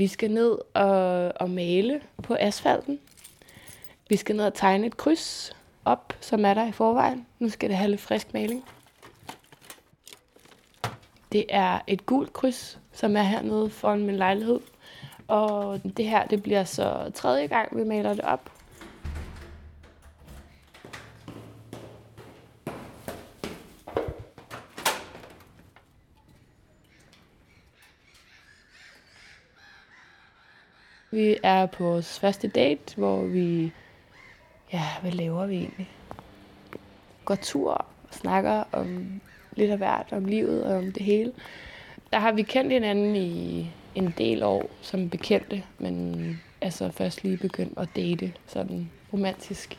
Vi skal ned og, og male på asfalten. Vi skal ned og tegne et kryds op, som er der i forvejen. Nu skal det have lidt frisk maling. Det er et gult kryds, som er hernede foran min lejlighed. Og det her, det bliver så tredje gang, vi maler det op. Vi er på vores første date, hvor vi... Ja, hvad laver vi egentlig? Går tur og snakker om lidt af hvert, om livet og om det hele. Der har vi kendt hinanden i en del år som bekendte, men altså først lige begyndt at date sådan romantisk.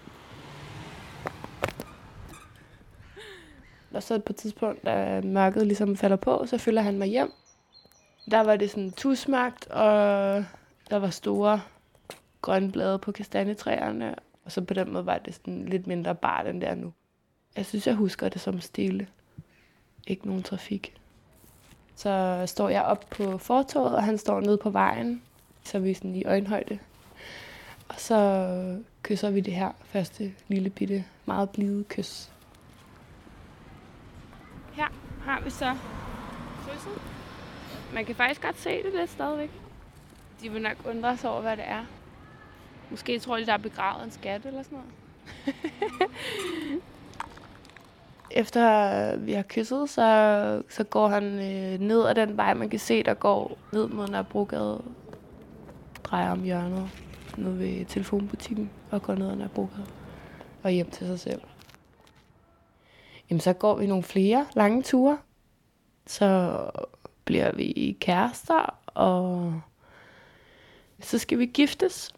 Og så på et tidspunkt, da mørket ligesom falder på, så følger han mig hjem. Der var det sådan tusmagt, og der var store grønne blade på kastanjetræerne, og så på den måde var det sådan lidt mindre bare end der nu. Jeg synes, jeg husker det som stille. Ikke nogen trafik. Så står jeg op på fortorvet, og han står nede på vejen, så vi er sådan i øjenhøjde. Og så kysser vi det her første lille bitte, meget blide kys. Her har vi så kysset. Man kan faktisk godt se det lidt stadigvæk. De vil nok undre sig over, hvad det er. Måske tror de, der er begravet en skat eller sådan noget. Efter vi har kysset, så, så går han øh, ned ad den vej, man kan se, der går ned mod Nørrebrogade. Drejer om hjørnet ned ved telefonbutikken og går ned ad Nørrebrogade og hjem til sig selv. Jamen, så går vi nogle flere lange ture. Så bliver vi kærester, og så skal vi giftes.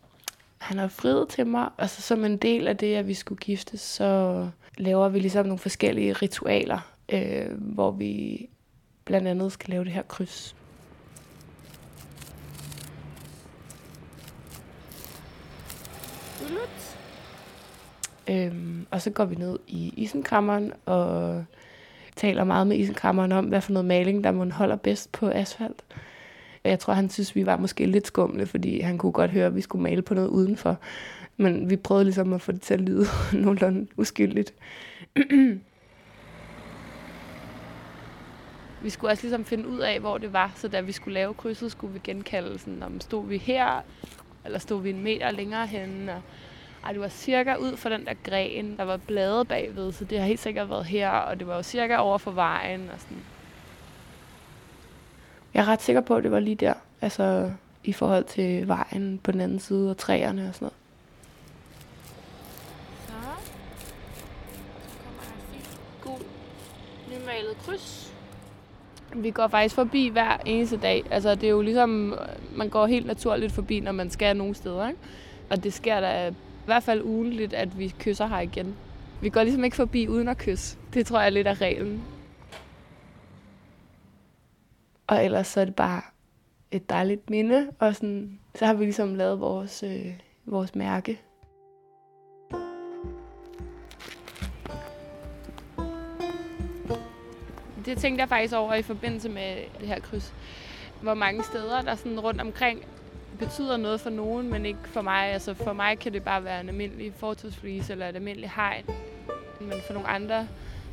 Han har friet til mig, og så som en del af det, at vi skulle giftes, så laver vi ligesom nogle forskellige ritualer, øh, hvor vi blandt andet skal lave det her kryds. Øhm, og så går vi ned i isenkammeren og taler meget med isenkammeren om, hvad for noget maling, der må holder bedst på asfalt. Jeg tror, han synes, vi var måske lidt skumle, fordi han kunne godt høre, at vi skulle male på noget udenfor. Men vi prøvede ligesom at få det til at lyde nogenlunde uskyldigt. vi skulle også ligesom finde ud af, hvor det var, så da vi skulle lave krydset, skulle vi genkalde sådan, om stod vi her, eller stod vi en meter længere henne, og ej, det var cirka ud for den der gren, der var blade bagved, så det har helt sikkert været her, og det var jo cirka over for vejen, og sådan. Jeg er ret sikker på, at det var lige der, altså i forhold til vejen på den anden side, og træerne og sådan noget. nymalet kryds. Vi går faktisk forbi hver eneste dag. Altså, det er jo ligesom, man går helt naturligt forbi, når man skal nogle steder. Ikke? Og det sker da i hvert fald ugenligt, at vi kysser her igen. Vi går ligesom ikke forbi uden at kysse. Det tror jeg er lidt af reglen. Og ellers så er det bare et dejligt minde, og sådan, så har vi ligesom lavet vores, øh, vores mærke det tænkte jeg faktisk over i forbindelse med det her kryds. Hvor mange steder, der sådan rundt omkring betyder noget for nogen, men ikke for mig. Altså for mig kan det bare være en almindelig fortidsflise eller et almindeligt hegn. Men for nogle andre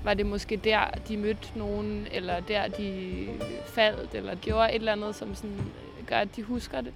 var det måske der, de mødte nogen, eller der, de faldt, eller gjorde et eller andet, som sådan gør, at de husker det.